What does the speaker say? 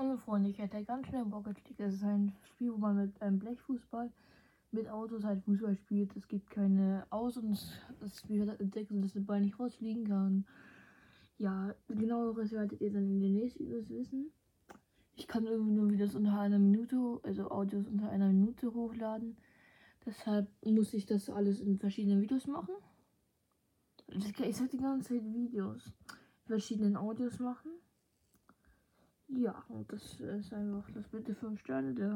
Hallo Freunde, ich hätte ganz schnell Rocket League. Das ist ein Spiel, wo man mit einem Blechfußball mit Autos halt Fußball spielt. Es gibt keine Aus- und das Spiel hat entdeckt, dass der Ball nicht rausfliegen kann. Ja, genaueres werdet ihr dann in den nächsten Videos wissen. Ich kann irgendwie nur Videos unter einer Minute, also Audios unter einer Minute hochladen. Deshalb muss ich das alles in verschiedenen Videos machen. Ich sag die ganze Zeit Videos, verschiedenen Audios machen. Ja, und das ist einfach das bitte 5 Sterne. Der